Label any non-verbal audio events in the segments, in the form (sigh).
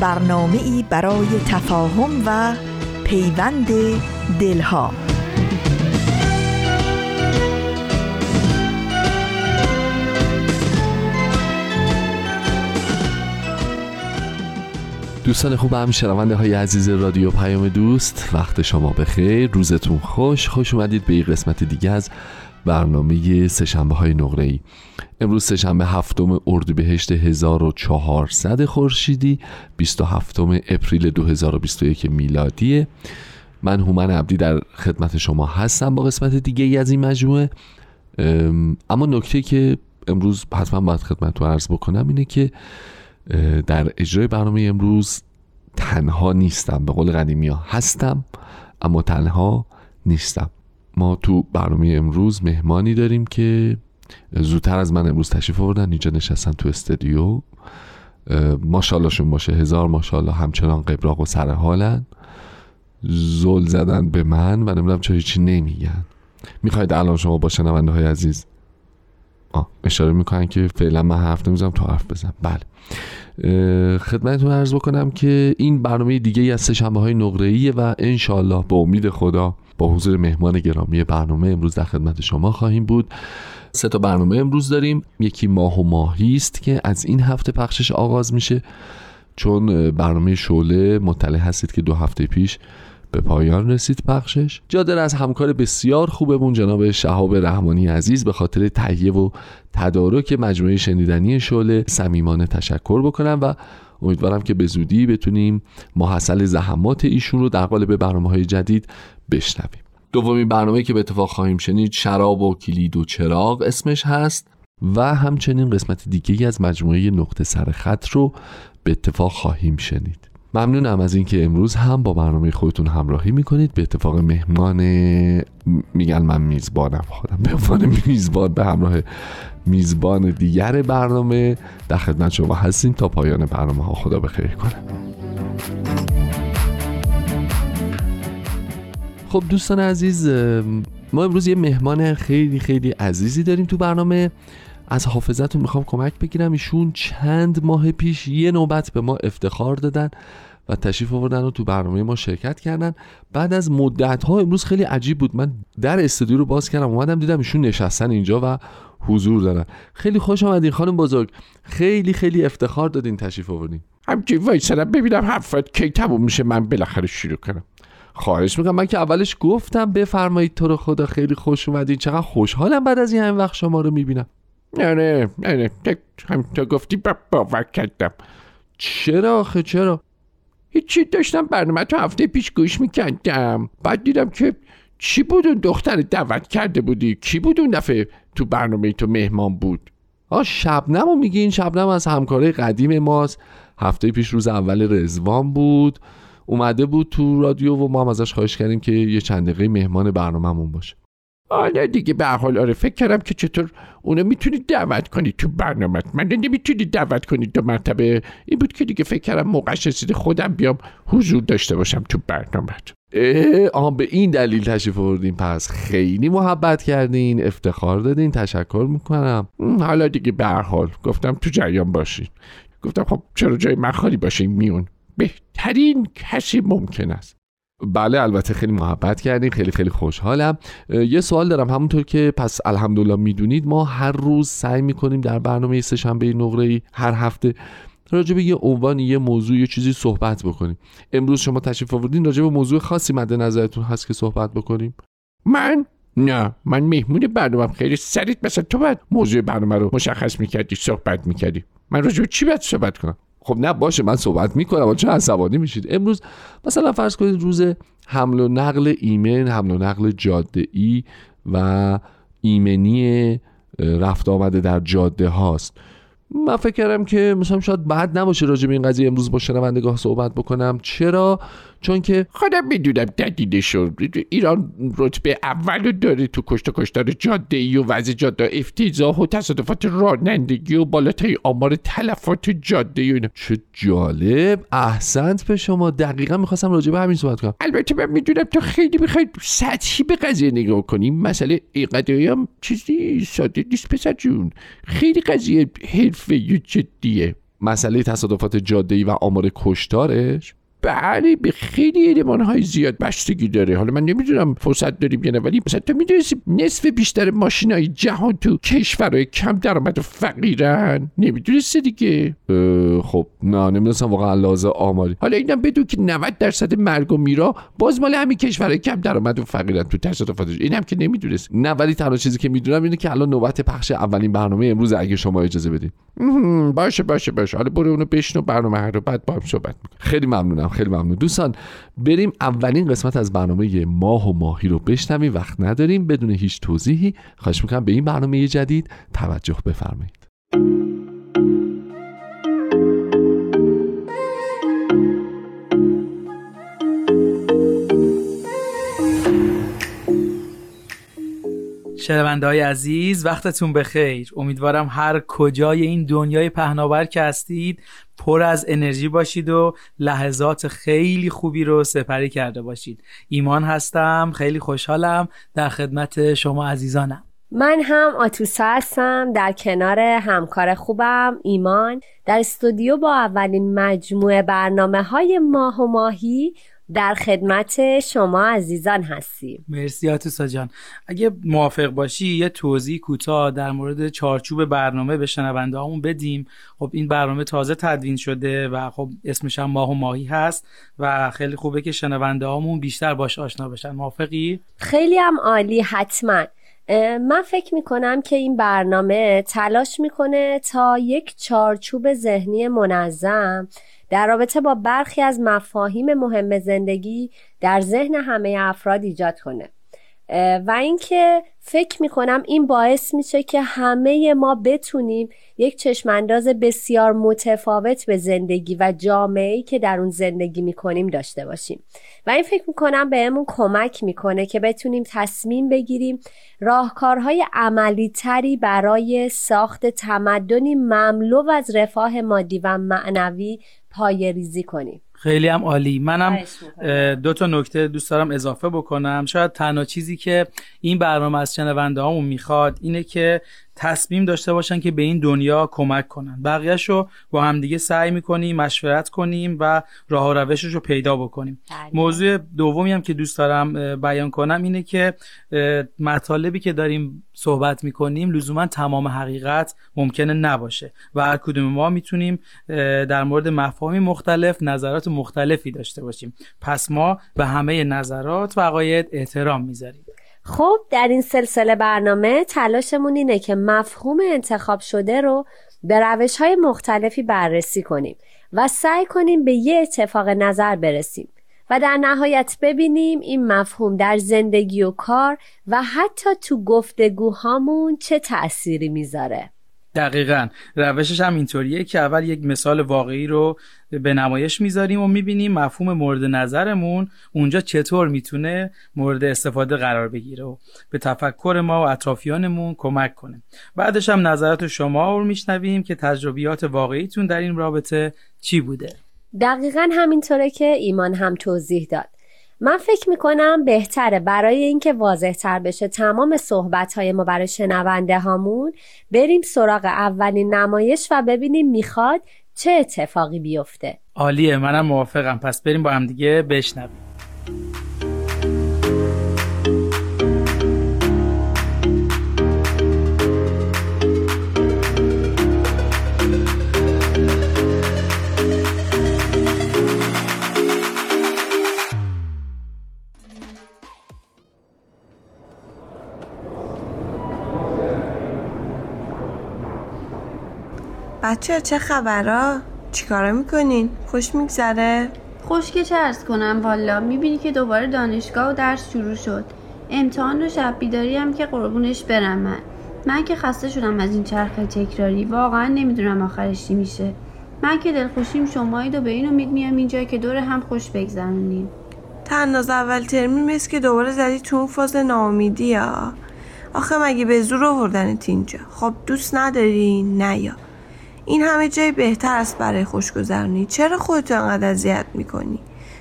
برنامه ای برای تفاهم و پیوند دلها. دوستان خوب هم شنونده های عزیز رادیو پیام دوست وقت شما بخیر روزتون خوش خوش اومدید به این قسمت دیگه از برنامه سهشنبه های نقره ای امروز سهشنبه هفتم اردیبهشت 1400 خورشیدی 27 اپریل 2021 میلادیه. من هومن عبدی در خدمت شما هستم با قسمت دیگه ای از این مجموعه. اما نکته که امروز حتما باید خدمت رو عرض بکنم اینه که در اجرای برنامه امروز تنها نیستم به قول قدیمی ها هستم اما تنها نیستم. ما تو برنامه امروز مهمانی داریم که زودتر از من امروز تشریف آوردن اینجا نشستن تو استودیو ماشاءاللهشون باشه هزار ماشاءالله همچنان قبراق و سر حالن زل زدن به من و نمی‌دونم چه هیچی نمیگن. می‌خواید الان شما با شنونده های عزیز؟ آه اشاره می‌کنن که فعلا من حرف نمی‌زنم تو حرف بزن. بله. خدمتتون عرض بکنم که این برنامه دیگه ای از سه شنبه های نقره و انشالله به امید خدا با حضور مهمان گرامی برنامه امروز در خدمت شما خواهیم بود. سه تا برنامه امروز داریم. یکی ماه و ماهی است که از این هفته پخشش آغاز میشه. چون برنامه شعله مطلع هستید که دو هفته پیش به پایان رسید پخشش. جادر از همکار بسیار خوبمون جناب شهاب رحمانی عزیز به خاطر تهیه و تدارک مجموعه شنیدنی شعله صمیمانه تشکر بکنم و امیدوارم که به زودی بتونیم محصل زحمات ایشون رو در قالب برنامه های جدید بشنویم. دومین برنامه که به اتفاق خواهیم شنید شراب و کلید و چراغ اسمش هست و همچنین قسمت دیگه از مجموعه نقطه سر خط رو به اتفاق خواهیم شنید. ممنونم از اینکه امروز هم با برنامه خودتون همراهی می‌کنید. به اتفاق مهمان میگن من میزبانم خودم به عنوان میزبان به همراه میزبان دیگر برنامه در خدمت شما هستیم. تا پایان برنامه ها خدا بخیر. کنه خب دوستان عزیز ما امروز یه مهمان خیلی خیلی عزیزی داریم تو برنامه. از حافظتون می‌خوام کمک بگیرم. ایشون چند ماه پیش یه نوبت به ما افتخار دادن و تشریف آوردن و تو برنامه ما شرکت کردن. بعد از مدت ها امروز خیلی عجیب بود. من در استودیو رو باز کردم اومدم دیدم ایشون نشستن اینجا و حضور دارن. خیلی خوش آمدین خانم بزرگ. خیلی خیلی افتخار دادین تشریف آوردین. همچی وایسادم ببینم حرفت کی تموم میشه. من بالاخره شروع کنم. خواهش می‌کنم. من که اولش گفتم بفرمایید تو رو خدا خیلی خوش اومدین. چقدر خوشحالم بعد از این همین وقت شما رو می‌بینم. نه نه نه نه. هم تا گفتی باور کردم. چرا آخه؟ چرا؟ هیچی داشتم برنامه تو هفته پیش گوش می‌کردم. بعد دیدم که چی بود اون دختر دعوت کرده بودی؟ کی بود اون دفعه تو برنامه تو مهمان بود؟ آ شبنمو میگی این شبنم از همکاره قدیم ماست. هفته پیش روز اول رزوان بود. اومده بود تو رادیو و ما هم ازش خواهش کردیم که یه چند دقیقه مهمان برنامهمون باشه. آره دیگه به حال آره فکر کردم که چطور اونو می‌تونید دعوت کنید تو برنامه. من نمی‌تونید دعوت کنید دو مرتبه. این بود که دیگه فکر کردم موقعش رسیده خودم بیام حضور داشته باشم تو برنامه. آها به این دلیل تشریف آوردین. پس خیلی محبت کردین افتخار دادین تشکر می‌کنم. حالا دیگه به حال گفتم تو جریان باشین. گفتم خب چرا جای من خالی باشه میون. بهترین کسی ممکن است. بله البته خیلی محبت کردیم خیلی خیلی خوشحالم. یه سوال دارم. همونطور که پس الحمدلله می‌دونید ما هر روز سعی می‌کنیم در برنامه سهشنبه نقره ای هر هفته راجع به یه عنوان یه موضوع یه چیزی صحبت بکنیم. امروز شما تشریف آوردین راجع به موضوع خاصی مد نظرتون هست که صحبت بکنیم؟ من؟ نه. من مهمون برنامه خیلی سریت مثلا تو باید موضوع برنامه رو مشخص می‌کردی صحبت می‌کردی. من راجع به چی باید صحبت کنم؟ خب نه باشه من صحبت می‌کنم چه عصبانی میشید. امروز مثلا فرض کنید روز حمل و نقل ایمن حمل و نقل جاده ای و ایمنی رفت آمده در جاده هاست. من فکر کردم که مثلا شاید بعد نباشه راجع به این قضیه امروز با شنوندگاه صحبت بکنم. چرا؟ چون که خودم می‌دونم دلیلشو. ایران رتبه اول داره تو کشت کشتار جاده ای و وضع جاده افتیزاه و تصادفات رانندگی و بالاتای آمار تلفات جاده ای اینا. چه جالب. احسنت به شما. دقیقا می‌خواستم راجع به همین صحبت کنم. البته من می‌دونم تو خیلی می‌خواید سطحی به قضیه نگاه کنیم مسئله قضیه هم چیزی ساده نیست پسر جون. خیلی قضیه حرفه جدیه. مسئله تصادفات جاده ای و آمار کشتارش؟ بله به خیلی علمان های زیاد بستگی داره. حالا من نمی‌دونم فرصت داریم یا نه ولی مثلا تو می‌دونستی نصف بیشتر ماشین های جهان تو کشورهای کم درآمد و فقیرن؟ نمی‌دونستی دیگه؟ خب نه نمی‌دونستم واقعا لازم آماری. حالا اینم بدون که 90 درصد مرگ و میرا باز مال همین کشورهای کم درآمد و فقیرن تو تصادفاتش اینم که نمی‌دونست. نه ولی تنها چیزی که می‌دونم اینه که الان نوبت پخش اولین برنامه امروز اگه شما اجازه بدید باشه باشه باشه. حالا برو اونو بشنو برنامه رو بعد با هم صحبت خیلی ممنونم. خیلی ممنون. دوستان بریم اولین قسمت از برنامه ماه و ماهی رو بشنویم. وقت نداریم. بدون هیچ توضیحی خواهش می‌کنم به این برنامه جدید توجه بفرمایید. شنونده های عزیز وقتتون بخیر. امیدوارم هر کجای این دنیای پهناور که هستید پر از انرژی باشید و لحظات خیلی خوبی رو سپری کرده باشید. ایمان هستم خیلی خوشحالم در خدمت شما عزیزانم. من هم آتوسا هستم در کنار همکار خوبم ایمان. در استودیو با اولین مجموعه برنامه های ماه و ماهی در خدمت شما عزیزان هستیم. مرسی آتوسا جان. اگه موافق باشی یه توضیح کوتاه در مورد چارچوب برنامه به شنونده همون بدیم. خب این برنامه تازه تدوین شده و خب اسمش هم ماه و ماهی هست و خیلی خوبه که شنونده همون بیشتر باش آشنا بشن. موافقی؟ خیلی هم عالی حتما. من فکر می‌کنم که این برنامه تلاش می‌کنه تا یک چارچوب ذهنی منظم در رابطه با برخی از مفاهیم مهم زندگی در ذهن همه افراد ایجاد کنه. و اینکه فکر می‌کنم این باعث میشه که همه ما بتونیم یک چشمانداز بسیار متفاوت به زندگی و جامعه که در اون زندگی می‌کنیم داشته باشیم. و این فکر می‌کنم بهمون کمک می‌کنه که بتونیم تصمیم بگیریم راهکارهای عملی تری برای ساخت تمدنی مملو از رفاه مادی و معنوی پای ریزی کنیم. خیلی هم عالی. منم دو تا نکته دوست دارم اضافه بکنم. شاید تنها چیزی که این برنامه از شنونده هامون می‌خواد اینه که تصمیم داشته باشن که به این دنیا کمک کنن. بقیهش رو با همدیگه سعی می‌کنیم مشورت کنیم و راه و روشش رو پیدا بکنیم. بله. موضوع دومی هم که دوست دارم بیان کنم اینه که مطالبی که داریم صحبت می‌کنیم لزوما تمام حقیقت ممکنه نباشه و هر کدوم ما می‌تونیم در مورد مفاهیم مختلف نظرات مختلفی داشته باشیم. پس ما به همه نظرات و عقاید احترام می‌ذاریم. خب در این سلسله برنامه تلاشمون اینه که مفهوم انتخاب شده رو به روش های مختلفی بررسی کنیم و سعی کنیم به یه اتفاق نظر برسیم و در نهایت ببینیم این مفهوم در زندگی و کار و حتی تو گفتگوهامون چه تأثیری می‌ذاره. دقیقا. روشش هم اینطوریه که اول یک مثال واقعی رو به نمایش می‌ذاریم و می‌بینیم مفهوم مورد نظرمون اونجا چطور می‌تونه مورد استفاده قرار بگیره و به تفکر ما و اطرافیانمون کمک کنه. بعدش هم نظرات شما رو میشنویم که تجربیات واقعیتون در این رابطه چی بوده. دقیقا همینطوره که ایمان هم توضیح داد. من فکر می‌کنم بهتره برای اینکه واضح تر بشه تمام صحبت های ما برای شنونده هامون بریم سراغ اولین نمایش و ببینیم می‌خواد چه اتفاقی بیفته؟ عالیه منم موافقم. پس بریم با هم دیگه بشنویم. بچه چه خبرها؟ چیکارا می‌کنین؟ خوش میگذره؟ خوش که چه ارز کنم والا می‌بینی که دوباره دانشگاه و درس شروع شد. امتحان و شب بیداری هم که قربونش برم من. من که خسته شدم از این چرخه تکراری. واقعا نمی‌دونم آخرش چی میشه. من که دلخوشیم شمایید و به این امید میام اینجا که دور هم خوش بگذرونیم. تناز اول ترمین مثل که دوباره زدی تو اون فاز ناامیدی ها. آخه مگه به زور آوردنت اینجا؟ خب دوست نداری؟ نه یا. این همه جای بهتر است برای خوشگذرونی. چرا خودتو انقدر اذیت می‌کنی؟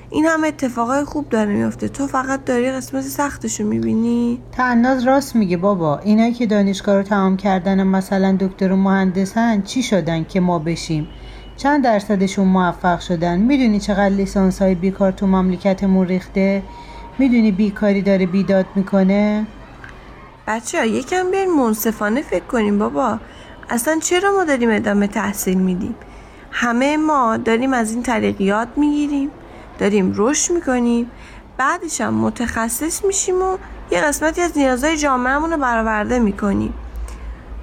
این همه اتفاقای خوب داره میفته تو فقط داری قسمت سختشو می‌بینی؟ تناز راست میگه بابا. اینایی که دانشگاه رو تمام کردن مثلا دکتر و مهندسن چی شدن که ما بشیم؟ چند درصدشون موفق شدن؟ می‌دونی چقدر لیسانس های بیکار تو مملکتمون ریخته؟ می‌دونی بیکاری داره بیداد می‌کنه؟ بچه ها یکم بیاین منصفانه فکر کنیم بابا. اصلا چرا ما داریم ادامه تحصیل میدیم؟ همه ما داریم از این طریق یاد می‌گیریم داریم رشد می‌کنیم بعدش هم متخصص میشیم و یه قسمتی از نیازهای جامعهمون رو برآورده می‌کنیم.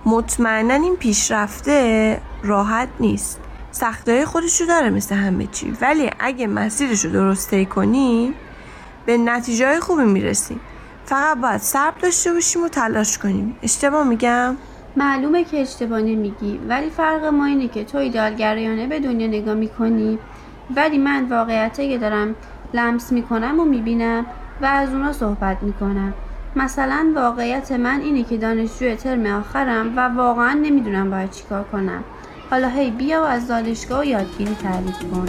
مطمئنا این پیشرفته راحت نیست. سختهای خودشو داره مثل همه چی. ولی اگه مسیرشو درست طی کنیم به نتیجه خوبی می‌رسیم. فقط باید صبر داشته باشیم و تلاش کنیم. اشتباه میگم؟ معلومه که اشتباه نمیگی ولی فرق ما اینه که تو ایدالگرایانه به دنیا نگاه می‌کنی. ولی من واقعیتی که دارم لمس می‌کنم و می‌بینم و از اونا صحبت می‌کنم. مثلا واقعیت من اینه که دانشجوی ترم آخرم و واقعا نمی‌دونم باید چیکار کنم. حالا هی بیا و از دانشگاه و یادگیری تعریف کن.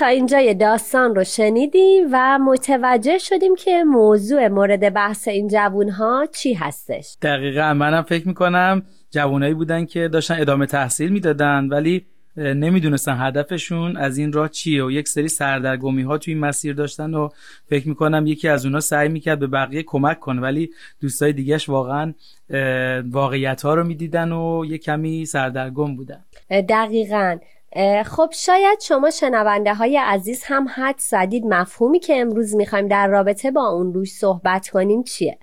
تا اینجای داستان رو شنیدیم و متوجه شدیم که موضوع مورد بحث این جوون ها چی هستش. دقیقا منم فکر می‌کنم جوانایی بودن که داشتن ادامه تحصیل می‌دادن ولی نمی‌دونستن هدفشون از این راه چیه. و یک سری سردرگمی ها توی این مسیر داشتن و فکر می‌کنم یکی از اونا سعی می‌کرد به بقیه کمک کنه ولی دوستای دیگهش واقعا واقعیت ها رو می‌دیدن و یه کمی سردرگم بودن. دقیقا. خب شاید شما شنونده های عزیز هم حد زدید مفهومی که امروز می‌خوایم در رابطه با اون روش صحبت کنیم چیه؟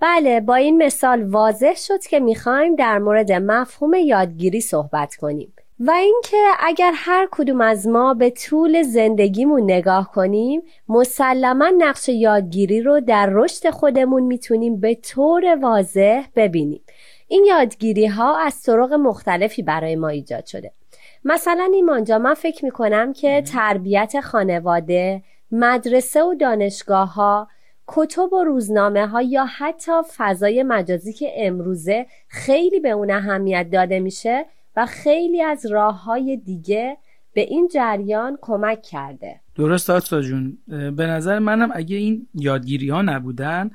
بله با این مثال واضح شد که می‌خوایم در مورد مفهوم یادگیری صحبت کنیم. و اینکه اگر هر کدوم از ما به طول زندگیمون نگاه کنیم مسلما نقش یادگیری رو در رشد خودمون می‌تونیم به طور واضح ببینیم. این یادگیری ها از طرق مختلفی برای ما ایجاد شده. مثلا ایمانجا من فکر می‌کنم که تربیت خانواده مدرسه و دانشگاه ها کتب و روزنامه ها یا حتی فضای مجازی که امروزه خیلی به اون اهمیت داده میشه و خیلی از راه های دیگه به این جریان کمک کرده. درست آسا جون. به نظر منم اگه این یادگیری ها نبودن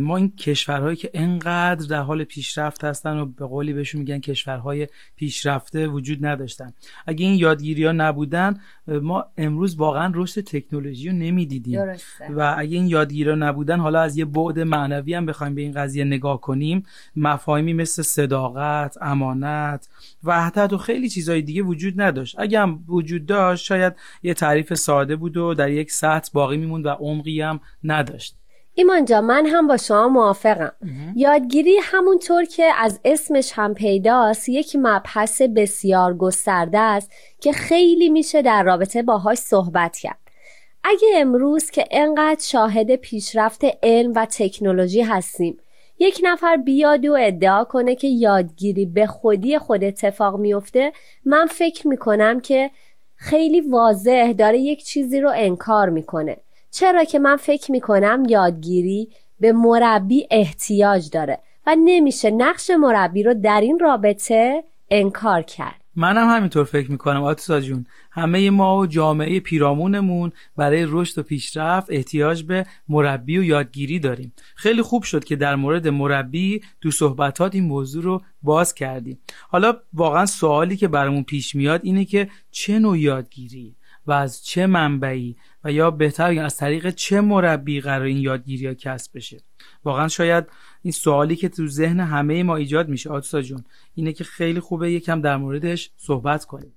ما این کشورهایی که انقدر در حال پیشرفت هستن و به قولی بهشون میگن کشورهای پیشرفته وجود نداشتن. اگه این یادگیری ها نبودن ما امروز واقعا رشد تکنولوژی رو نمی‌دیدیم. و اگه این یادگیری ها نبودن حالا از یه بعد معنوی هم بخوایم به این قضیه نگاه کنیم مفاهیمی مثل صداقت امانت و حتی خیلی چیزهای دیگه وجود نداشت. اگه هم وجود داشت شاید یه تعریف ساده بود و در یک سطح باقی میموند و عمقی هم نداشت. ایمان جا من هم با شما موافقم. یادگیری همونطور که از اسمش هم پیداست یک مبحث بسیار گسترده است که خیلی میشه در رابطه باهاش صحبت کرد. اگه امروز که انقدر شاهد پیشرفت علم و تکنولوژی هستیم یک نفر بیاد و ادعا کنه که یادگیری به خودی خود اتفاق میفته من فکر می‌کنم که خیلی واضح داره یک چیزی رو انکار می‌کنه. چرا که من فکر می‌کنم یادگیری به مربی احتیاج داره و نمیشه نقش مربی رو در این رابطه انکار کرد. منم همینطور فکر می‌کنم آتیسا جون همه ما و جامعه پیرامونمون برای رشد و پیشرفت احتیاج به مربی و یادگیری داریم. خیلی خوب شد که در مورد مربی تو صحبتات این موضوع رو باز کردیم. حالا واقعا سوالی که برامون پیش میاد اینه که چه نوع یادگیری و از چه منبعی و یا بهتر از طریق چه مربی قرار این یادگیری ها کسب بشه؟ واقعا شاید این سوالی که تو ذهن همه ما ایجاد میشه. آتسا جون اینه که خیلی خوبه یکم در موردش صحبت کنیم.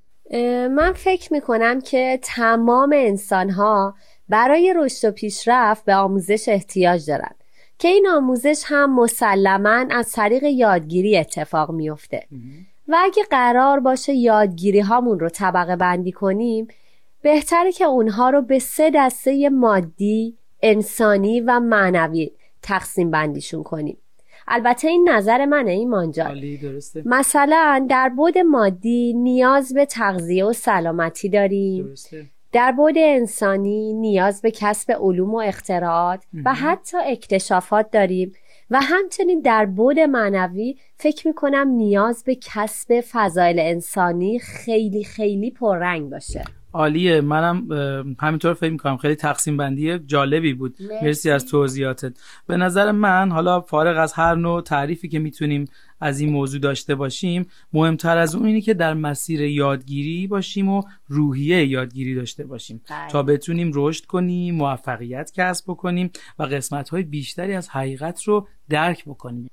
من فکر می‌کنم که تمام انسان ها برای رشد و پیشرفت به آموزش احتیاج دارند که این آموزش هم مسلما از طریق یادگیری اتفاق میفته و اگه قرار باشه یادگیری هامون رو طبقه بندی کنیم بهتره که اونها رو به سه دسته مادی، انسانی و معنوی تقسیم بندیشون کنیم. البته این نظر منه جان. درسته. مثلا در بود مادی نیاز به تغذیه و سلامتی داریم. درسته. در بود انسانی نیاز به کسب علوم و اختراعات و حتی اکتشافات داریم. و همچنین در بود معنوی فکر می‌کنم نیاز به کسب فضایل انسانی خیلی خیلی پررنگ باشه. عالیه. منم همینطور فکر می‌کنم. خیلی تقسیم بندی جالبی بود. مرسی. مرسی از توضیحاتت. به نظر من حالا فارغ از هر نوع تعریفی که می‌تونیم از این موضوع داشته باشیم مهمتر از اون اینه که در مسیر یادگیری باشیم و روحیه یادگیری داشته باشیم. بله. تا بتونیم رشد کنیم موفقیت کسب بکنیم و قسمت های بیشتری از حقیقت رو درک بکنیم.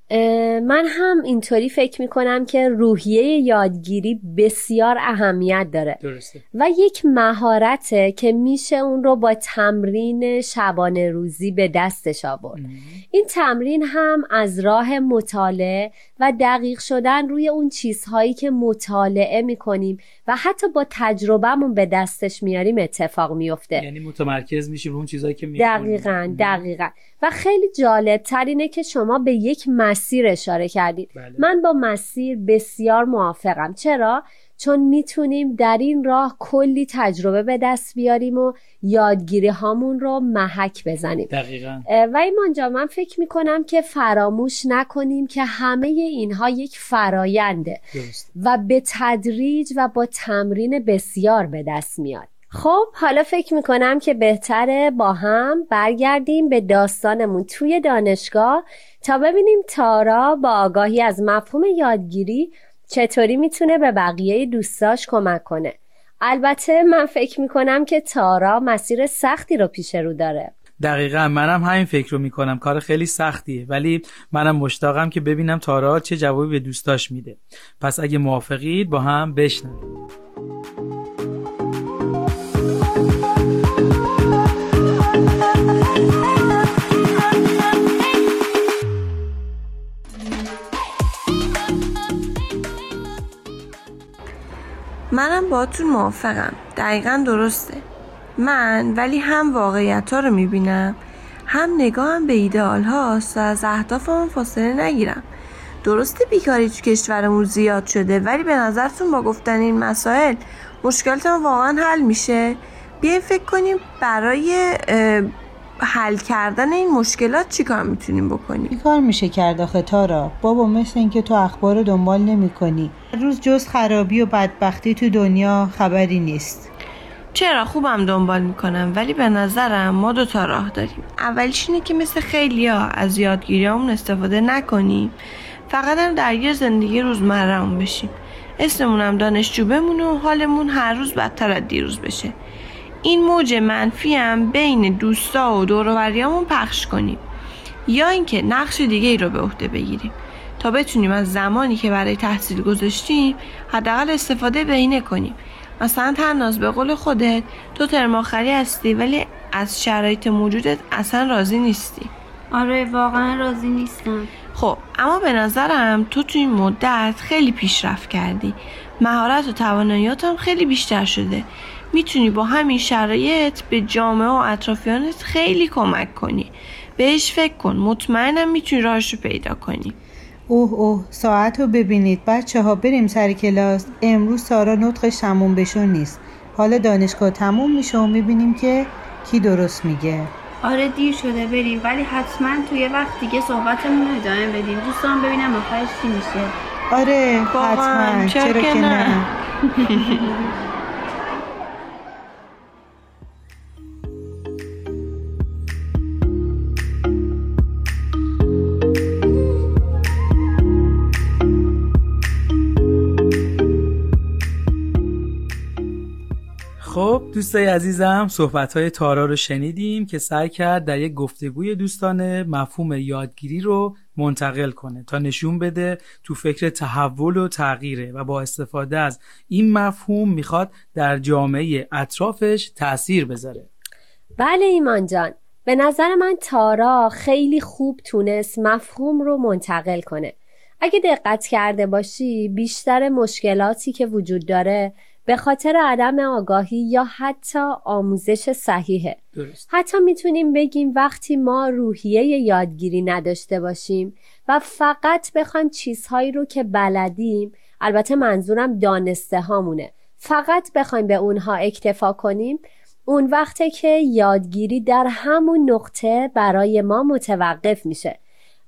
من هم اینطوری فکر می‌کنم که روحیه یادگیری بسیار اهمیت داره. درسته. و یک مهارته که میشه اون رو با تمرین شبانه روزی به دستش آورد. این تمرین هم از راه مطالعه و دقیق شدن روی اون چیزهایی که مطالعه می‌کنیم و حتی با تجربهمون به دستش میاریم اتفاق میفته یعنی متمرکز میشیم اون چیزایی که می‌خونیم. دقیقا دقیقا. و خیلی جالب تر اینه که شما به یک مسیر اشاره کردید. بله. من با مسیر بسیار موافقم. چرا؟ چون می‌تونیم در این راه کلی تجربه به دست بیاریم و یادگیری هامون رو محک بزنیم. دقیقا. و ایمان جان من فکر می‌کنم که فراموش نکنیم که همه اینها یک فراینده درست. و به تدریج و با تمرین بسیار به دست میاد. خب حالا فکر می‌کنم که بهتره با هم برگردیم به داستانمون توی دانشگاه تا ببینیم تارا با آگاهی از مفهوم یادگیری چطوری می‌تونه به بقیه دوستاش کمک کنه؟ البته من فکر می‌کنم که تارا مسیر سختی رو پیش رو داره. دقیقا منم همین فکر رو می‌کنم. کار خیلی سختیه. ولی منم مشتاقم که ببینم تارا چه جوابی به دوستاش میده. پس اگه موافقید با هم بشنویم. منم باهاتون موافقم. دقیقا درسته. من ولی هم واقعیت ها رو می‌بینم هم نگاهم به ایدئال هاست و از اهدافمون فاصله نگیرم. درسته بیکاری تو کشورمون زیاد شده ولی به نظرتون با گفتن این مسائل مشکلاتمون واقعا حل میشه؟ بیاین فکر کنیم برای حل کردن این مشکلات چیکار می‌تونیم بکنیم؟ چی کار میشه کرد آخه تارا؟ بابا مثل اینکه تو اخبار رو دنبال نمی کنی روز جز خرابی و بدبختی تو دنیا خبری نیست. چرا؟ خوبم دنبال می‌کنم ولی به نظرم ما دو تا راه داریم. اولیش اینه که مثل خیلیا از یادگیریامون استفاده نکنیم. فقط هم درگیر زندگی روزمرهمون بشیم. اسممونم دانشجو بمونه و حالمون هر روز بدتر از دیروز بشه. این موج منفی هم بین دوستا و دوروبریامون پخش کنیم. یا اینکه نقش دیگه ای رو به عهده بگیریم. تا بتونیم از زمانی که برای تحصیل گذاشتیم حداقل استفاده بهینه کنیم. مثلا تناز به قول خودت تو ترم آخری هستی ولی از شرایط موجودت اصلا راضی نیستی. آره واقعا راضی نیستم. خب اما به نظرم تو تو این مدت خیلی پیشرفت کردی. مهارت و تواناییات هم خیلی بیشتر شده. می‌تونی با همین شرایط به جامعه و اطرافیانت خیلی کمک کنی. بهش فکر کن. مطمئنم می‌تونی راهش رو پیدا کنی. اوه اوه. ساعت رو ببینید. بچه ها بریم سر کلاس. امروز سارا نطقش تموم بشو نیست. حالا دانشگاه تموم میشه و می‌بینیم که کی درست میگه. آره دیر شده. بریم. ولی حتما توی وقت دیگه صحبتمون رو ادامه بدیم. دوستان ببینم آخرش چی میشه. آره حتما. چرا چرا که که نه؟ (laughs) خب دوستای عزیزم صحبت های تارا رو شنیدیم که سعی کرد در یک گفتگوی دوستانه مفهوم یادگیری رو منتقل کنه تا نشون بده تو فکر تحول و تغییره و با استفاده از این مفهوم می‌خواد در جامعه اطرافش تأثیر بذاره. بله ایمان جان. به نظر من تارا خیلی خوب تونست مفهوم رو منتقل کنه. اگه دقت کرده باشی بیشتر مشکلاتی که وجود داره به خاطر عدم آگاهی یا حتی آموزش صحیحه درست. حتی می‌تونیم بگیم وقتی ما روحیه یادگیری نداشته باشیم و فقط بخوایم چیزهایی رو که بلدیم البته منظورم دانسته هامونه فقط بخوایم به اونها اکتفا کنیم اون وقته که یادگیری در همون نقطه برای ما متوقف میشه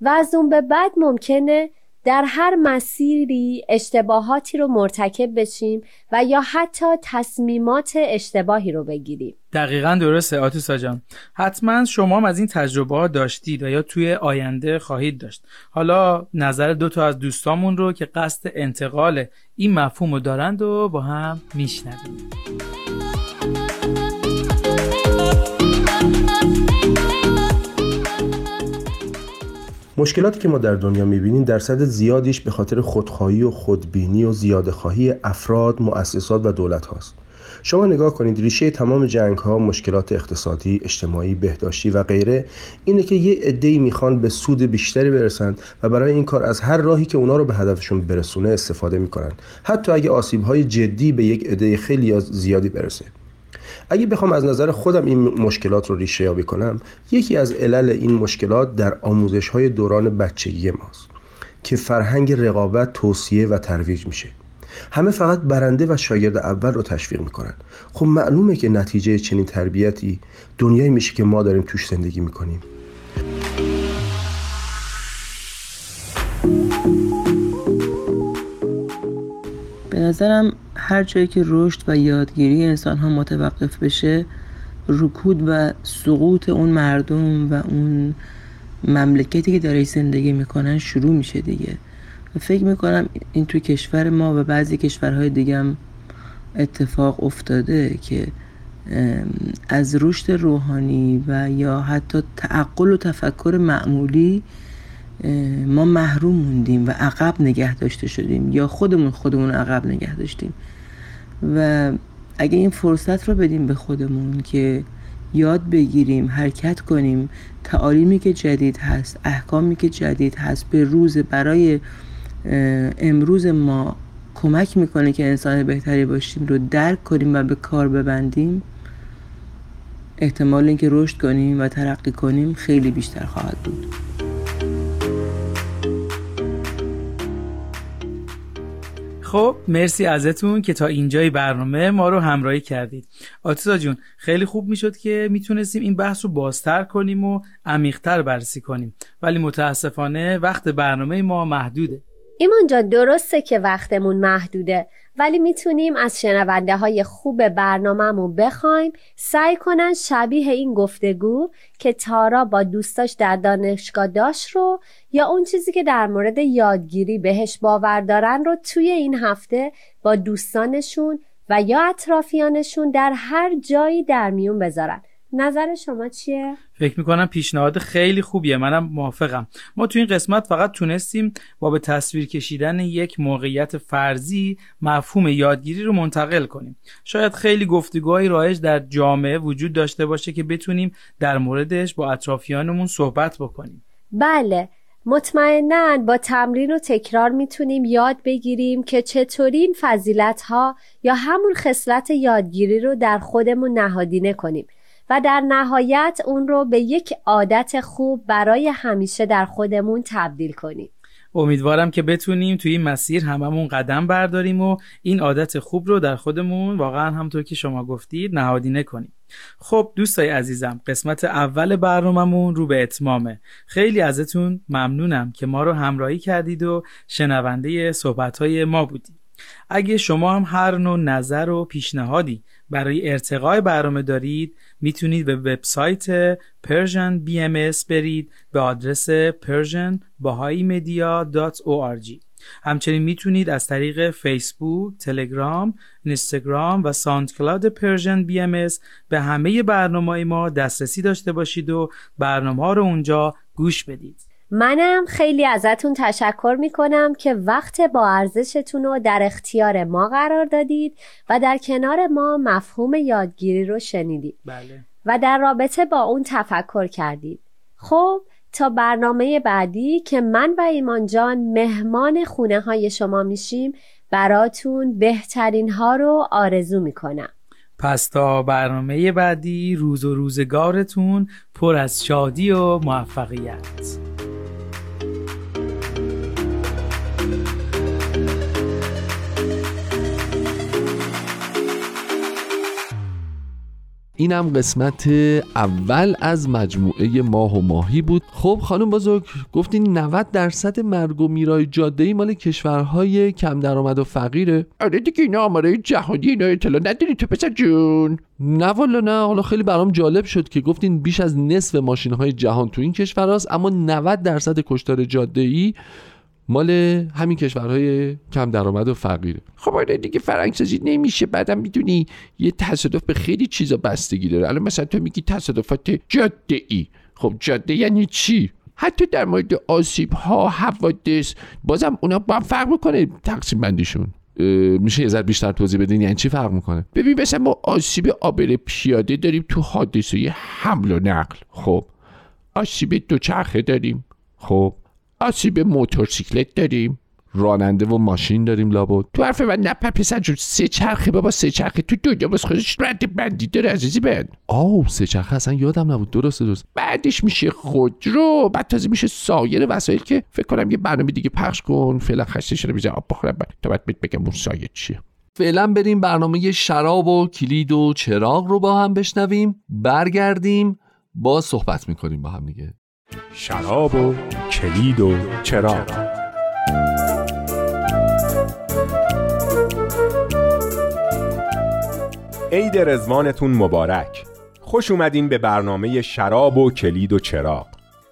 و از اون به بعد ممکنه در هر مسیری اشتباهاتی رو مرتکب بشیم و یا حتی تصمیمات اشتباهی رو بگیریم. دقیقا درسته آتوسا جان. حتما شما هم از این تجربه ها داشتید و یا توی آینده خواهید داشت. حالا نظر دو تا از دوستامون رو که قصد انتقال این مفهوم رو دارند و با هم میشنویم. مشکلاتی که ما در دنیا می‌بینیم درصد زیادیش به خاطر خودخواهی و خودبینی و زیاده خواهی افراد، مؤسسات و دولت هاست. شما نگاه کنید ریشه تمام جنگ ها مشکلات اقتصادی، اجتماعی، بهداشتی و غیره اینه که یه عده‌ای می‌خوان به سود بیشتری برسند و برای این کار از هر راهی که اونا رو به هدفشون برسونه استفاده می‌کنن حتی اگه آسیب های جدی به یک عده خیلی زیادی برسه اگه بخوام از نظر خودم این مشکلات رو ریشه یابی کنم یکی از علل این مشکلات در آموزش های دوران بچگی ماست که فرهنگ رقابت توصیه و ترویج میشه. همه فقط برنده و شاگرد اول رو تشویق می‌کنن. خب معلومه که نتیجه چنین تربیتی دنیایی میشه که ما داریم توش زندگی می‌کنیم. به نظرم هر جایی که رشد و یادگیری انسان ها متوقف بشه رکود و سقوط اون مردم و اون مملکتی که داره زندگی می‌کنن شروع میشه دیگه. و فکر می‌کنم این توی کشور ما و بعضی کشورهای دیگه هم اتفاق افتاده که از رشد روحانی و یا حتی تعقل و تفکر معمولی ما محروم موندیم و عقب نگه داشته شدیم یا خودمون خودمون عقب نگه داشتیم. و اگه این فرصت رو بدیم به خودمون که یاد بگیریم حرکت کنیم تعالیمی که جدید هست احکامی که جدید هست به روز برای امروز ما کمک می‌کنه که انسان بهتری باشیم رو درک کنیم و به کار ببندیم احتمال اینکه رشد کنیم و ترقی کنیم خیلی بیشتر خواهد بود. خب مرسی ازتون که تا اینجای برنامه ما رو همراهی کردید. آتیسا جون خیلی خوب می‌شد که می‌تونستیم این بحث رو بازتر کنیم و عمیقتر بررسی کنیم. ولی متاسفانه وقت برنامه ما محدوده. ایمان جان درسته که وقتمون محدوده ولی می‌تونیم از شنونده های خوب برنامهمون بخوایم سعی کنن شبیه این گفتگو که تارا با دوستاش در دانشگاه داشت رو یا اون چیزی که در مورد یادگیری بهش باور دارن رو توی این هفته با دوستانشون و یا اطرافیانشون در هر جایی در میون بذارن نظر شما چیه؟ فکر می‌کنم پیشنهاد خیلی خوبیه. منم موافقم. ما تو این قسمت فقط تونستیم با به تصویر کشیدن یک موقعیت فرضی مفهوم یادگیری رو منتقل کنیم. شاید خیلی گفتگوهای رایج در جامعه وجود داشته باشه که بتونیم در موردش با اطرافیانمون صحبت بکنیم. بله. مطمئنا با تمرین و تکرار می‌تونیم یاد بگیریم که چطوری این فضیلت ها یا همون خصلت یادگیری رو در خودمون نهادینه کنیم. و در نهایت اون رو به یک عادت خوب برای همیشه در خودمون تبدیل کنیم. امیدوارم که بتونیم توی این مسیر هممون قدم برداریم و این عادت خوب رو در خودمون واقعا همطور که شما گفتید نهادینه کنیم خب دوستای عزیزم قسمت اول برنامهمون رو به اتمامه. خیلی ازتون ممنونم که ما رو همراهی کردید و شنونده صحبتهای ما بودید. اگه شما هم هر نوع نظر و پیشنهادی برای ارتقای برنامه دارید می‌تونید به وبسایت Persian BMS برید به آدرس persianbahaimedia.org همچنین می‌تونید از طریق فیسبوک، تلگرام، اینستاگرام و SoundCloud Persian BM به همه برنامه ما دسترسی داشته باشید و برنامه ها رو اونجا گوش بدید. منم خیلی ازتون تشکر می‌کنم که وقت با ارزشتون رو در اختیار ما قرار دادید و در کنار ما مفهوم یادگیری رو شنیدید. بله. و در رابطه با اون تفکر کردید خب تا برنامه بعدی که من و ایمان جان مهمان خونه های شما میشیم براتون بهترین ها رو آرزو می‌کنم پس تا برنامه بعدی روز و روزگارتون پر از شادی و موفقیت اینم قسمت اول از مجموعه ماه و ماهی بود. خب خانم بزرگ گفتین 90 درصد مرگ و میرای جاده ای مال کشورهای کم درآمد و فقیره. آره دیگه اینا آماره جهانی اینا اطلاع نداری تو پسر جون. نه والا نه حالا خیلی برام جالب شد که گفتین بیش از نصف ماشین های جهان تو این کشور هست اما 90 درصد کشتار جاده ای مال همین کشورهای کم درآمد و فقیره. خب آره دیگه فرنگسازی نمیشه. بعدم می‌دونی یه تصادف به خیلی چیزا بستگی داره. الان مثلا تو میگی تصادفات جاده ای خب جاده یعنی چی؟ حتی در مورد آسیب ها حوادث بازم اونا با هم فرق می‌کنه تقسیم بندیشون. میشه یه ذره بیشتر توضیح بدین یعنی چی فرق می‌کنه؟ ببین مثلا ما آسیب آبر پیاده داریم تو حادثه حمل و نقل. خب آسیب دوچرخه داریم. خب آسیب موتورسیکلت داریم. راننده و ماشین داریم لابد. تو حرف من نه پسر جون سه چرخه بابا سه چرخه. تو دنیا باز خودش رد بندی. داره عزیزی بند آو سه چرخه اصلا یادم نبود. درست درست بعدش میشه خودرو بعد تازه میشه سایر وسایل که فکر کنم یه برنامه دیگه پخش کن. فعلا خسته شده بیزه آب بخورم. تا بعد بگم اون سایه چیه. فعلا بریم برنامه شراب و کلید و چراغ رو با هم بشنویم برگردیم با صحبت می‌کنیم با هم دیگه. شراب و کلید و چراغ. عید رزوانتون مبارک. خوش اومدین به برنامه شراب و کلید و چراغ.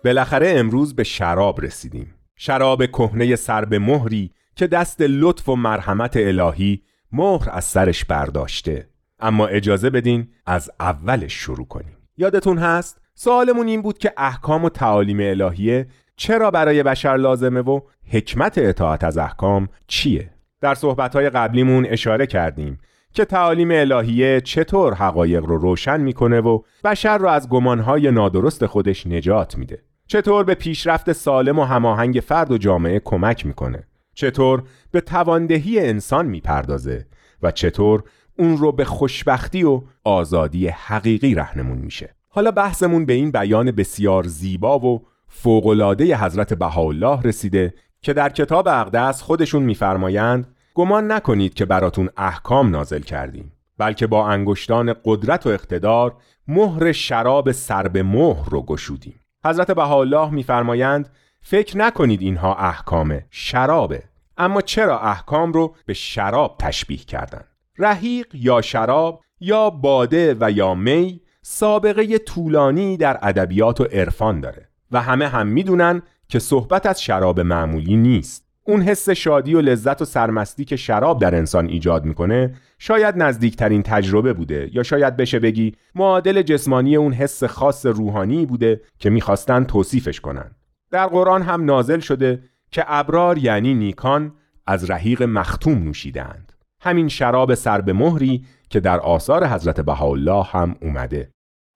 بالاخره امروز به شراب رسیدیم. شراب کهنه سر به مهری که دست لطف و مرحمت الهی مهر از سرش برداشته. اما اجازه بدین از اولش شروع کنیم. یادتون هست؟ سوالمون این بود که احکام و تعالیم الهیه چرا برای بشر لازمه و حکمت اطاعت از احکام چیه؟ در صحبتهای قبلیمون اشاره کردیم که تعالیم الهیه چطور حقایق رو روشن می‌کنه و بشر رو از گمانهای نادرست خودش نجات میده. چطور به پیشرفت سالم و هماهنگ فرد و جامعه کمک می‌کنه؟ چطور به تواندهی انسان می‌پردازه؟ و چطور اون رو به خوشبختی و آزادی حقیقی رهنمون میشه؟ حالا بحثمون به این بیان بسیار زیبا و فوقلاده حضرت بهاءالله رسیده که در کتاب اقدس خودشون میفرمایند گمان نکنید که براتون احکام نازل کردیم بلکه با انگشتان قدرت و اقتدار مهر شراب سر به مهر رو گشودیم. حضرت بهاءالله میفرمایند فکر نکنید اینها احکامه شرابه اما چرا احکام رو به شراب تشبیه کردند رحیق یا شراب یا باده و یا می سابقه طولانی در ادبیات و عرفان داره و همه هم می‌دونن که صحبت از شراب معمولی نیست. اون حس شادی و لذت و سرمستی که شراب در انسان ایجاد می‌کنه شاید نزدیکترین تجربه بوده یا شاید بشه بگی معادل جسمانی اون حس خاص روحانی بوده که می‌خواستن توصیفش کنن. در قرآن هم نازل شده که ابرار یعنی نیکان از رحیق مختوم نوشیدند همین شراب سر به مهری که در آثار حضرت بهاءالله هم اومده.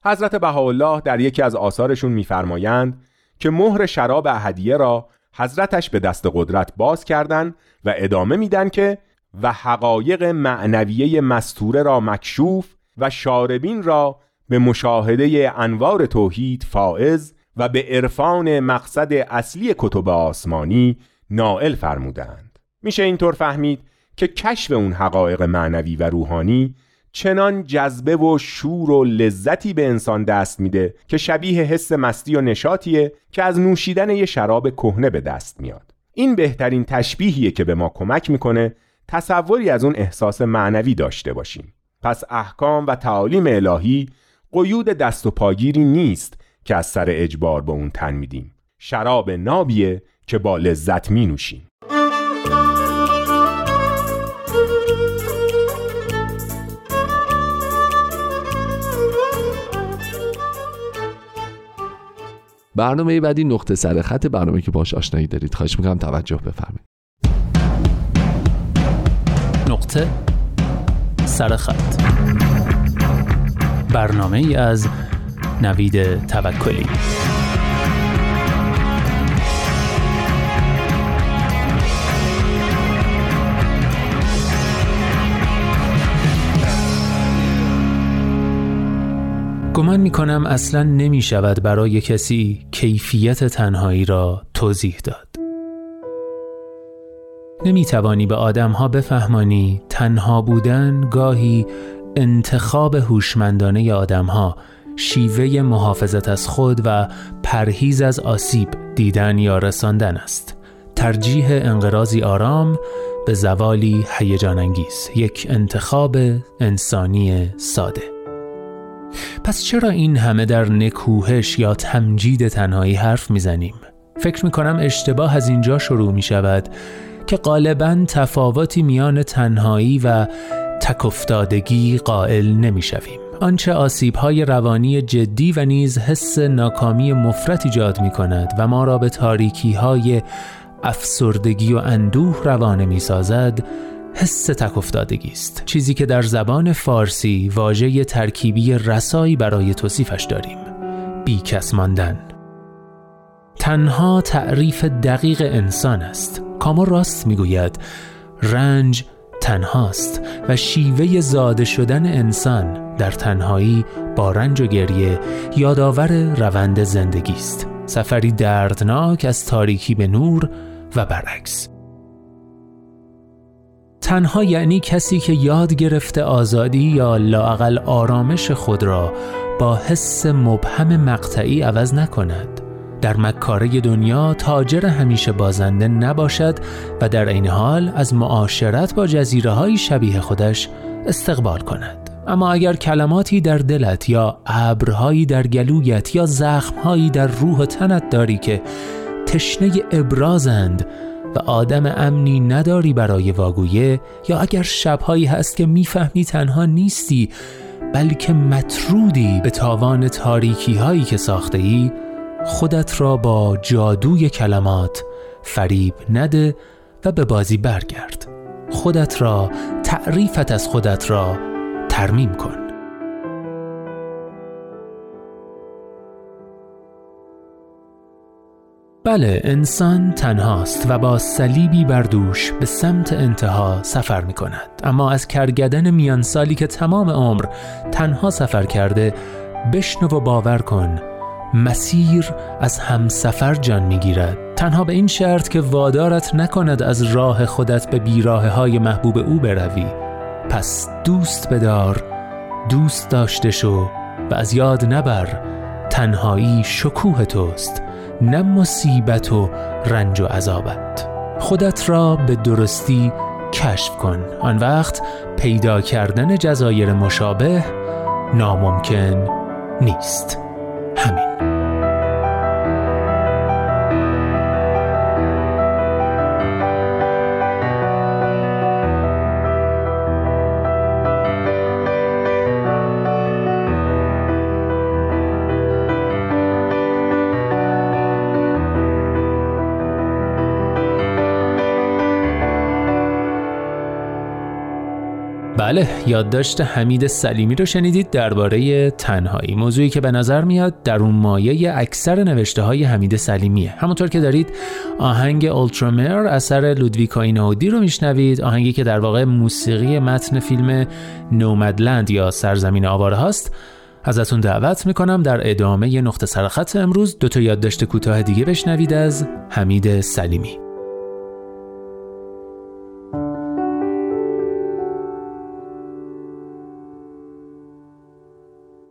حضرت بهاءالله در یکی از آثارشون میفرمایند که مهر شراب اهدیه را حضرتش به دست قدرت باز کردند و ادامه میدن که و حقایق معنویه مستوره را مکشوف و شاربین را به مشاهده انوار توحید فائز و به عرفان مقصد اصلی کتب آسمانی نائل فرمودند. میشه اینطور فهمید که کشف اون حقایق معنوی و روحانی چنان جذبه و شور و لذتی به انسان دست میده که شبیه حس مستی و نشاتیه که از نوشیدن یه شراب کهنه به دست میاد. این بهترین تشبیهیه که به ما کمک می‌کنه تصوری از اون احساس معنوی داشته باشیم. پس احکام و تعالیم الهی قیود دست و پاگیری نیست که از سر اجبار به اون تن میدیم. شراب نابیه که با لذت می نوشیم برنامه بعدی نقطه سر خط برنامه که باش آشنایی دارید. خواهش می‌کنم توجه بفرمایید. نقطه سر خط. برنامه از نوید توکلی. گمان می کنم اصلا نمی شود برای کسی کیفیت تنهایی را توضیح داد. نمی توانی به آدم ها بفهمانی تنها بودن گاهی انتخاب هوشمندانه آدم ها شیوه محافظت از خود و پرهیز از آسیب دیدن یا رساندن است. ترجیح انقراضی آرام به زوالی هیجان انگیز یک انتخاب انسانی ساده پس چرا این همه در نکوهش یا تمجید تنهایی حرف می‌زنیم؟ فکر می‌کنم اشتباه از اینجا شروع می شود که غالبا تفاوتی میان تنهایی و تکفتادگی قائل نمی‌شویم. آنچه آسیب های روانی جدی و نیز حس ناکامی مفرت ایجاد می کند و ما را به تاریکی های افسردگی و اندوه روانه می سازد حس تک افتادگی است. چیزی که در زبان فارسی واژه ترکیبی رسایی برای توصیفش داریم. بیکس ماندن. تنها تعریف دقیق انسان است. کامو راست می‌گوید رنج تنهاست و شیوه زاده شدن انسان در تنهایی با رنج و گریه یادآور روند زندگی است. سفری دردناک از تاریکی به نور و برعکس. تنها یعنی کسی که یاد گرفته آزادی یا لاقل آرامش خود را با حس مبهم مقطعی عوض نکند. در مکاره دنیا تاجر همیشه بازنده نباشد و در این حال از معاشرت با جزیره های شبیه خودش استقبال کند. اما اگر کلماتی در دلت یا ابرهایی در گلویت یا زخمهایی در روح و تنت داری که تشنه ابرازند و آدم امنی نداری برای واگویه یا اگر شبهایی هست که می‌فهمی تنها نیستی بلکه مطرودی به تاوان تاریکی هایی که ساخته ای خودت را با جادوی کلمات فریب نده و به بازی برگرد. خودت را تعریفت از خودت را ترمیم کن. بله انسان تنهاست و با صلیبی بر دوش به سمت انتها سفر می کند اما از کرگدن میان سالی که تمام عمر تنها سفر کرده بشنو و باور کن مسیر از همسفر جان می‌گیرد. تنها به این شرط که وادارت نکند از راه خودت به بیراه های محبوب او بروی. پس دوست بدار دوست داشته شو و از یاد نبر تنهایی شکوه توست. نه مصیبت و رنج و عذابت. خودت را به درستی کشف کن. آن وقت پیدا کردن جزایر مشابه ناممکن نیست. بله یادداشت حمید سلیمی رو شنیدید درباره تنهایی. موضوعی که به نظر میاد در اون مایه اکثر نوشته های حمید سلیمیه. همونطور که دارید آهنگ اولترامر اثر لودویک ایناودی رو میشنوید. آهنگی که در واقع موسیقی متن فیلم نومدلند یا سرزمین آواره هاست. ازتون دعوت می‌کنم در ادامه نقطه سرخط امروز دو تا یادداشت کوتاه دیگه بشنوید از حمید سلیمی.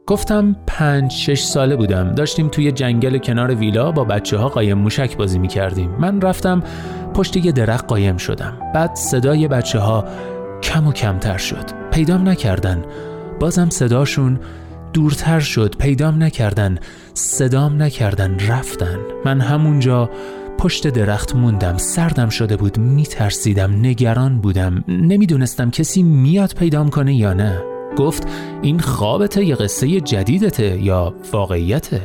گفتم پنج شش ساله بودم. داشتیم توی جنگل کنار ویلا با بچه ها قایم موشک بازی می کردیم من رفتم پشت یه درخت قایم شدم. بعد صدای بچه ها کم و کمتر شد. پیدام نکردن. بازم صداشون دورتر شد. پیدام نکردن. صدام نکردن. رفتن. من همونجا پشت درخت موندم. سردم شده بود. میترسیدم. نگران بودم. نمی‌دونستم کسی میاد پیدام کنه یا نه. گفت این خوابته یه قصه جدیدته یا واقعیته؟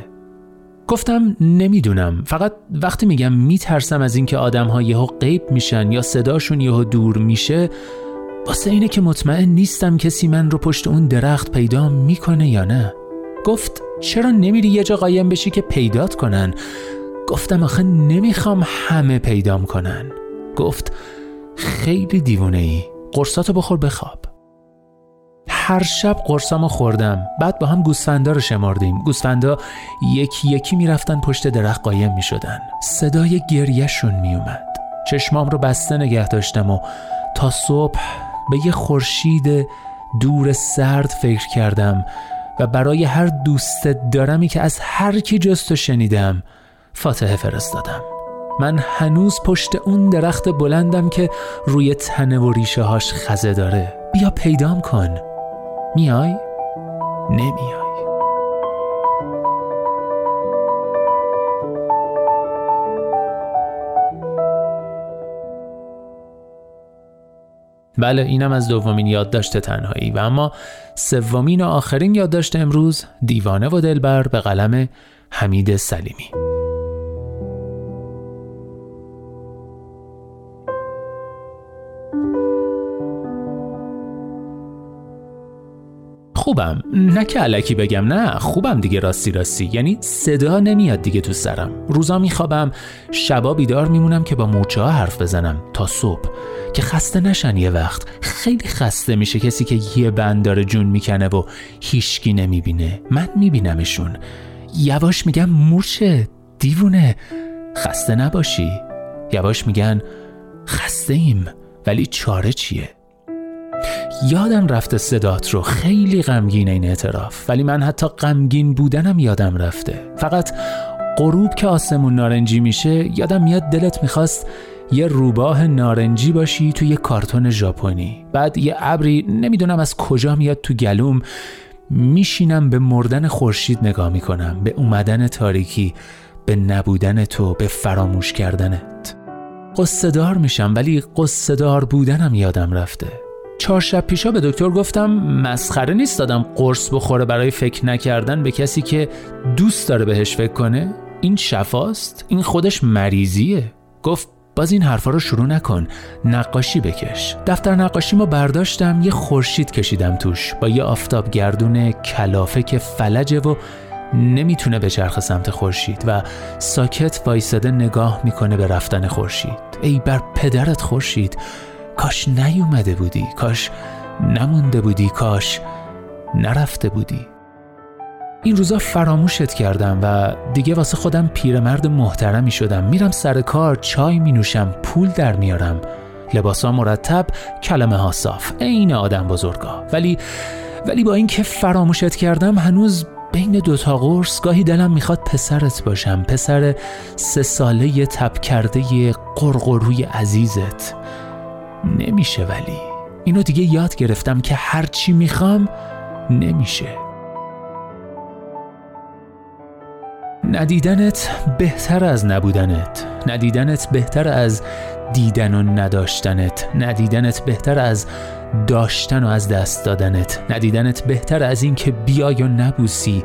گفتم نمی‌دونم. فقط وقتی میگم میترسم از اینکه آدم ها یهو غیب میشن یا صداشون یهو دور میشه واسه اینه که مطمئن نیستم کسی من رو پشت اون درخت پیدا می‌کنه یا نه. گفت چرا نمیری یه جا قایم بشی که پیدات کنن؟ گفتم آخه نمی‌خوام همه پیدام کنن. گفت خیلی دیوونه ای قرصاتو بخور بخواب. هر شب قرصامو خوردم. بعد با هم گوسفندا رو شمردیم گوسفندا یکی یکی می‌رفتن پشت درخت قایم می‌شدن. صدای گریهشون میومد چشمام رو بسته نگه داشتم و تا صبح به یه خورشید دور سرد فکر کردم و برای هر دوست دارمی که از هر کی جستو شنیدم فاتحه فرستادم. من هنوز پشت اون درخت بلندم که روی تنه و ریشه هاش خزه داره. بیا پیدام کن. میای؟ نمیای بله اینم از دومین یادداشت تنهایی و اما سومین و آخرین یادداشت امروز دیوانه و دلبر به قلم حمید سلیمی خوبم. نه که علکی بگم نه. خوبم دیگه راستی راستی. یعنی صدا نمیاد دیگه تو سرم. روزا میخوابم شبا بیدار میمونم که با مورچه ها حرف بزنم تا صبح. که خسته نشن یه وقت. خیلی خسته میشه کسی که یه بند داره جون می‌کنه و هیچکی نمی‌بینه. من میبینمشون. یواش میگم مورچه دیوونه. خسته نباشی. یواش میگن خسته ایم ولی چاره چیه؟ یادم رفته صدات رو. خیلی غمگین این اعتراف. ولی من حتی غمگین بودنم یادم رفته. فقط غروب که آسمون نارنجی میشه یادم میاد دلت می‌خواست یه روباه نارنجی باشی تو یه کارتون ژاپنی. بعد یه ابری نمی‌دونم از کجا میاد تو گلوم میشینم به مردن خورشید نگاه می‌کنم. به اومدن تاریکی به نبودن تو به فراموش کردنت. قصدار میشم ولی قصدار بودنم یادم رفته. چهار شب پیشا به دکتر گفتم مسخره نیست دادم قرص بخوره برای فکر نکردن به کسی که دوست داره بهش فکر کنه. این شفاست؟ این خودش مریضیه. گفت باز این حرفا رو شروع نکن. نقاشی بکش. دفتر نقاشی ما برداشتم یه خورشید کشیدم توش. با یه آفتاب گردون کلافه که فلجه و نمی‌تونه به چرخ سمت خورشید و ساکت وایساده نگاه می‌کنه به رفتن خورشید. ای بر پدرت خورشید. کاش نیومده بودی کاش نمونده بودی کاش نرفته بودی. این روزا فراموشت کردم و دیگه واسه خودم پیرمرد محترمی شدم. میرم سر کار چای می نوشم پول در میارم. لباسا مرتب کلمه ها صاف. عین آدم بزرگا. ولی ولی با اینکه فراموشت کردم هنوز بین دوتا قرص گاهی دلم می‌خواد پسرت باشم. پسر سه ساله تب کرده قرقروی عزیزت. نمیشه ولی. اینو دیگه یاد گرفتم که هرچی می‌خوام نمیشه. ندیدنت بهتر از نبودنت. ندیدنت بهتر از دیدن و نداشتنت. ندیدنت بهتر از داشتن و از دست دادنت. ندیدنت بهتر از این که بیای و نبوسی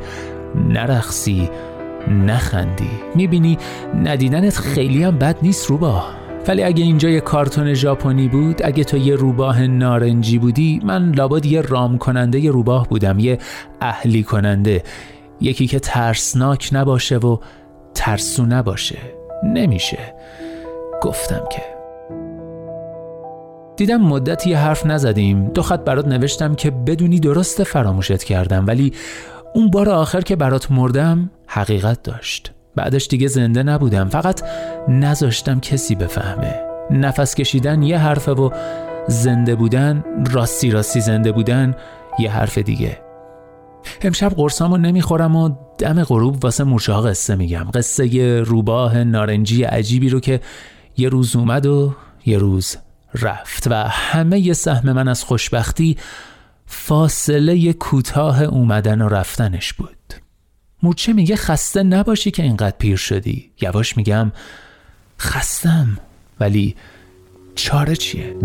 نرخصی نخندی. می‌بینی ندیدنت خیلی هم بد نیست روبا ولی اگه اینجا یه کارتون ژاپنی بود اگه تو یه روباه نارنجی بودی من لابد یه رام کننده یه روباه بودم یه اهلی کننده. یکی که ترسناک نباشه و ترسو نباشه. نمیشه. گفتم که. دیدم مدت یه حرف نزدیم. دو خط برات نوشتم که بدونی درست فراموشت کردم ولی اون بار آخر که برات مردم حقیقت داشت. بعدش دیگه زنده نبودم. فقط نذاشتم کسی بفهمه. نفس کشیدن یه حرفه و زنده بودن راستی راستی زنده بودن یه حرف دیگه. امشب قرصامو نمی‌خورم و دم غروب واسه مورچه قصه میگم. قصه روباه نارنجی عجیبی رو که یه روز اومد و یه روز رفت و همه یه سهم من از خوشبختی فاصله کوتاه اومدن و رفتنش بود. مورچه میگه خسته نباشی که اینقدر پیر شدی یواش میگم خستم ولی چاره چیه؟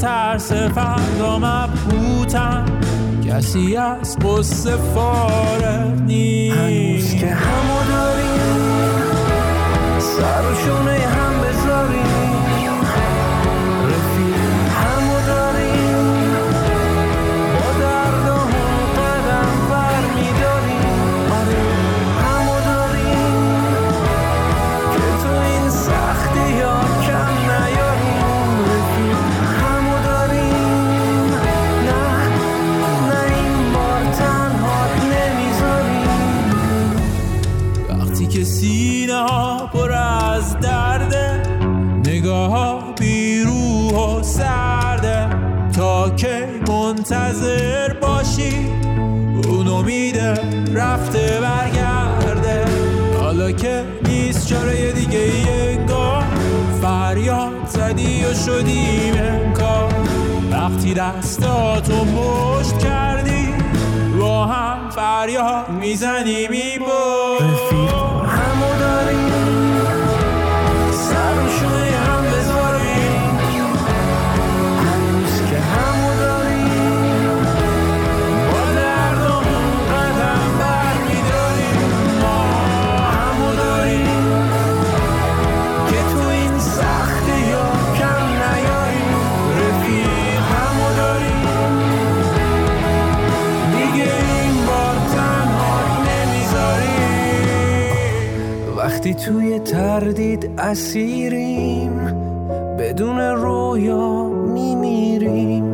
ترس فردا مبهوتم کسی از قصه فارغ نیست. هنوز که همو داریم سر و شونه هم که سینه پر از درده نگاه ها بیروح و سرده تا که منتظر باشی اون امیده رفته برگرده. حالا که نیست چاره دیگه ای انگار فریاد زدی و شدیم انکار. وقتی دستاتو پشت کردی با هم فریاد می‌زنیم ای وقتی توی تردید اسیریم بدون رویا میمیریم.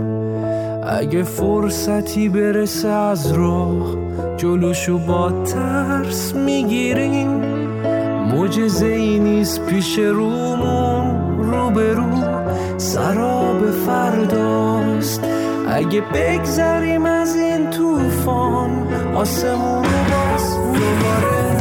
اگه فرصتی برسه از راه جلوشو با ترس می‌گیریم. معجزه ای نیست پیش رومون روبرو سراب فرداست. اگه بگذریم از این طوفان آسمون باز دوباره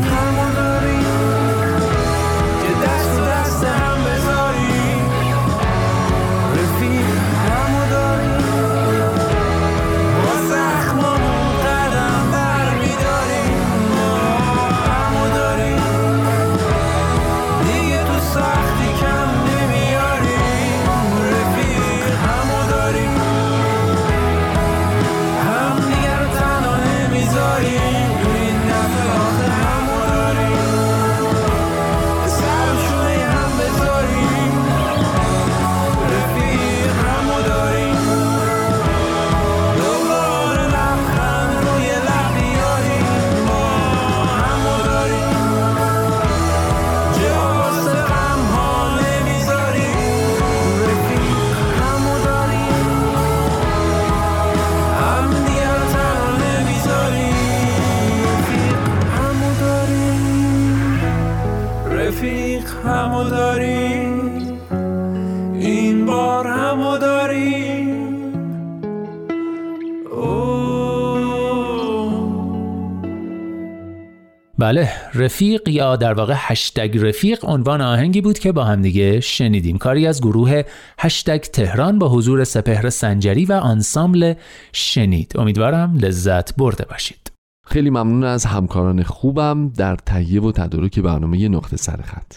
بله رفیق یا در واقع هشتگ رفیق عنوان آهنگی بود که با همدیگه شنیدیم. کاری از گروه هشتگ تهران با حضور سپهر سنجری و آنسامبل شنید. امیدوارم لذت برده باشید. خیلی ممنون از همکاران خوبم در تهیه و تدارک برنامه نقطه سر خط.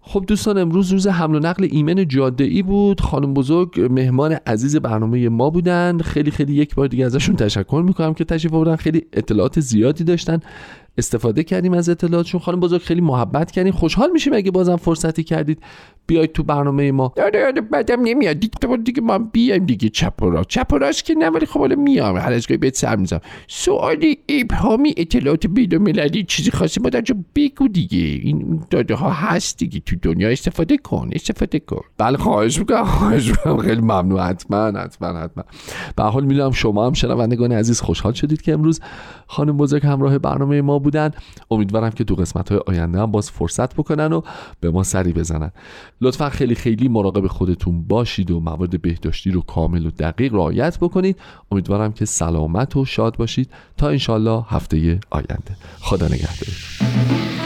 خب دوستان امروز روز حمل و نقل ایمن جاده ای بود. خانم بزرگ مهمان عزیز برنامه ما بودن. خیلی خیلی یک بار دیگه ازشون تشکر می‌کنم که تشریف آوردن. خیلی اطلاعات زیادی داشتن. استفاده کردیم از اطلاعاتشون. خانم بزرگ خیلی محبت کردیم خوشحال میشیم اگه بازم فرصتی کردید بیاید تو برنامه ما. آره آره بعدم نمیاد. دیگه تو دیگه ما بیایم دیگه چپ و راست چپ و راست که نه ولی خب حالا میام. هر از گاهی بهت سر می‌زنم. سوالی ابهامی اطلاعات بین المللی چیزی خاصی ما درجا بگو دیگه. این داده ها هست دیگه. تو دنیا استفاده کن استفاده کن. بله خواهش می‌کنم خواهش می‌کنم. خیلی ممنون. حتما حتما حتما. به حال می‌دونم شما هم شنوندگان عزیز خوشحال شدید که امروز خانم بزرگ همراه برنامه ما بودن. امیدوارم که تو قسمت های آینده هم باز فرصت بکنن و به ما سری بزنن. لطفا خیلی خیلی مراقب خودتون باشید و موارد بهداشتی رو کامل و دقیق رعایت بکنید. امیدوارم که سلامت و شاد باشید تا انشالله هفته آینده. خدا نگهدارتون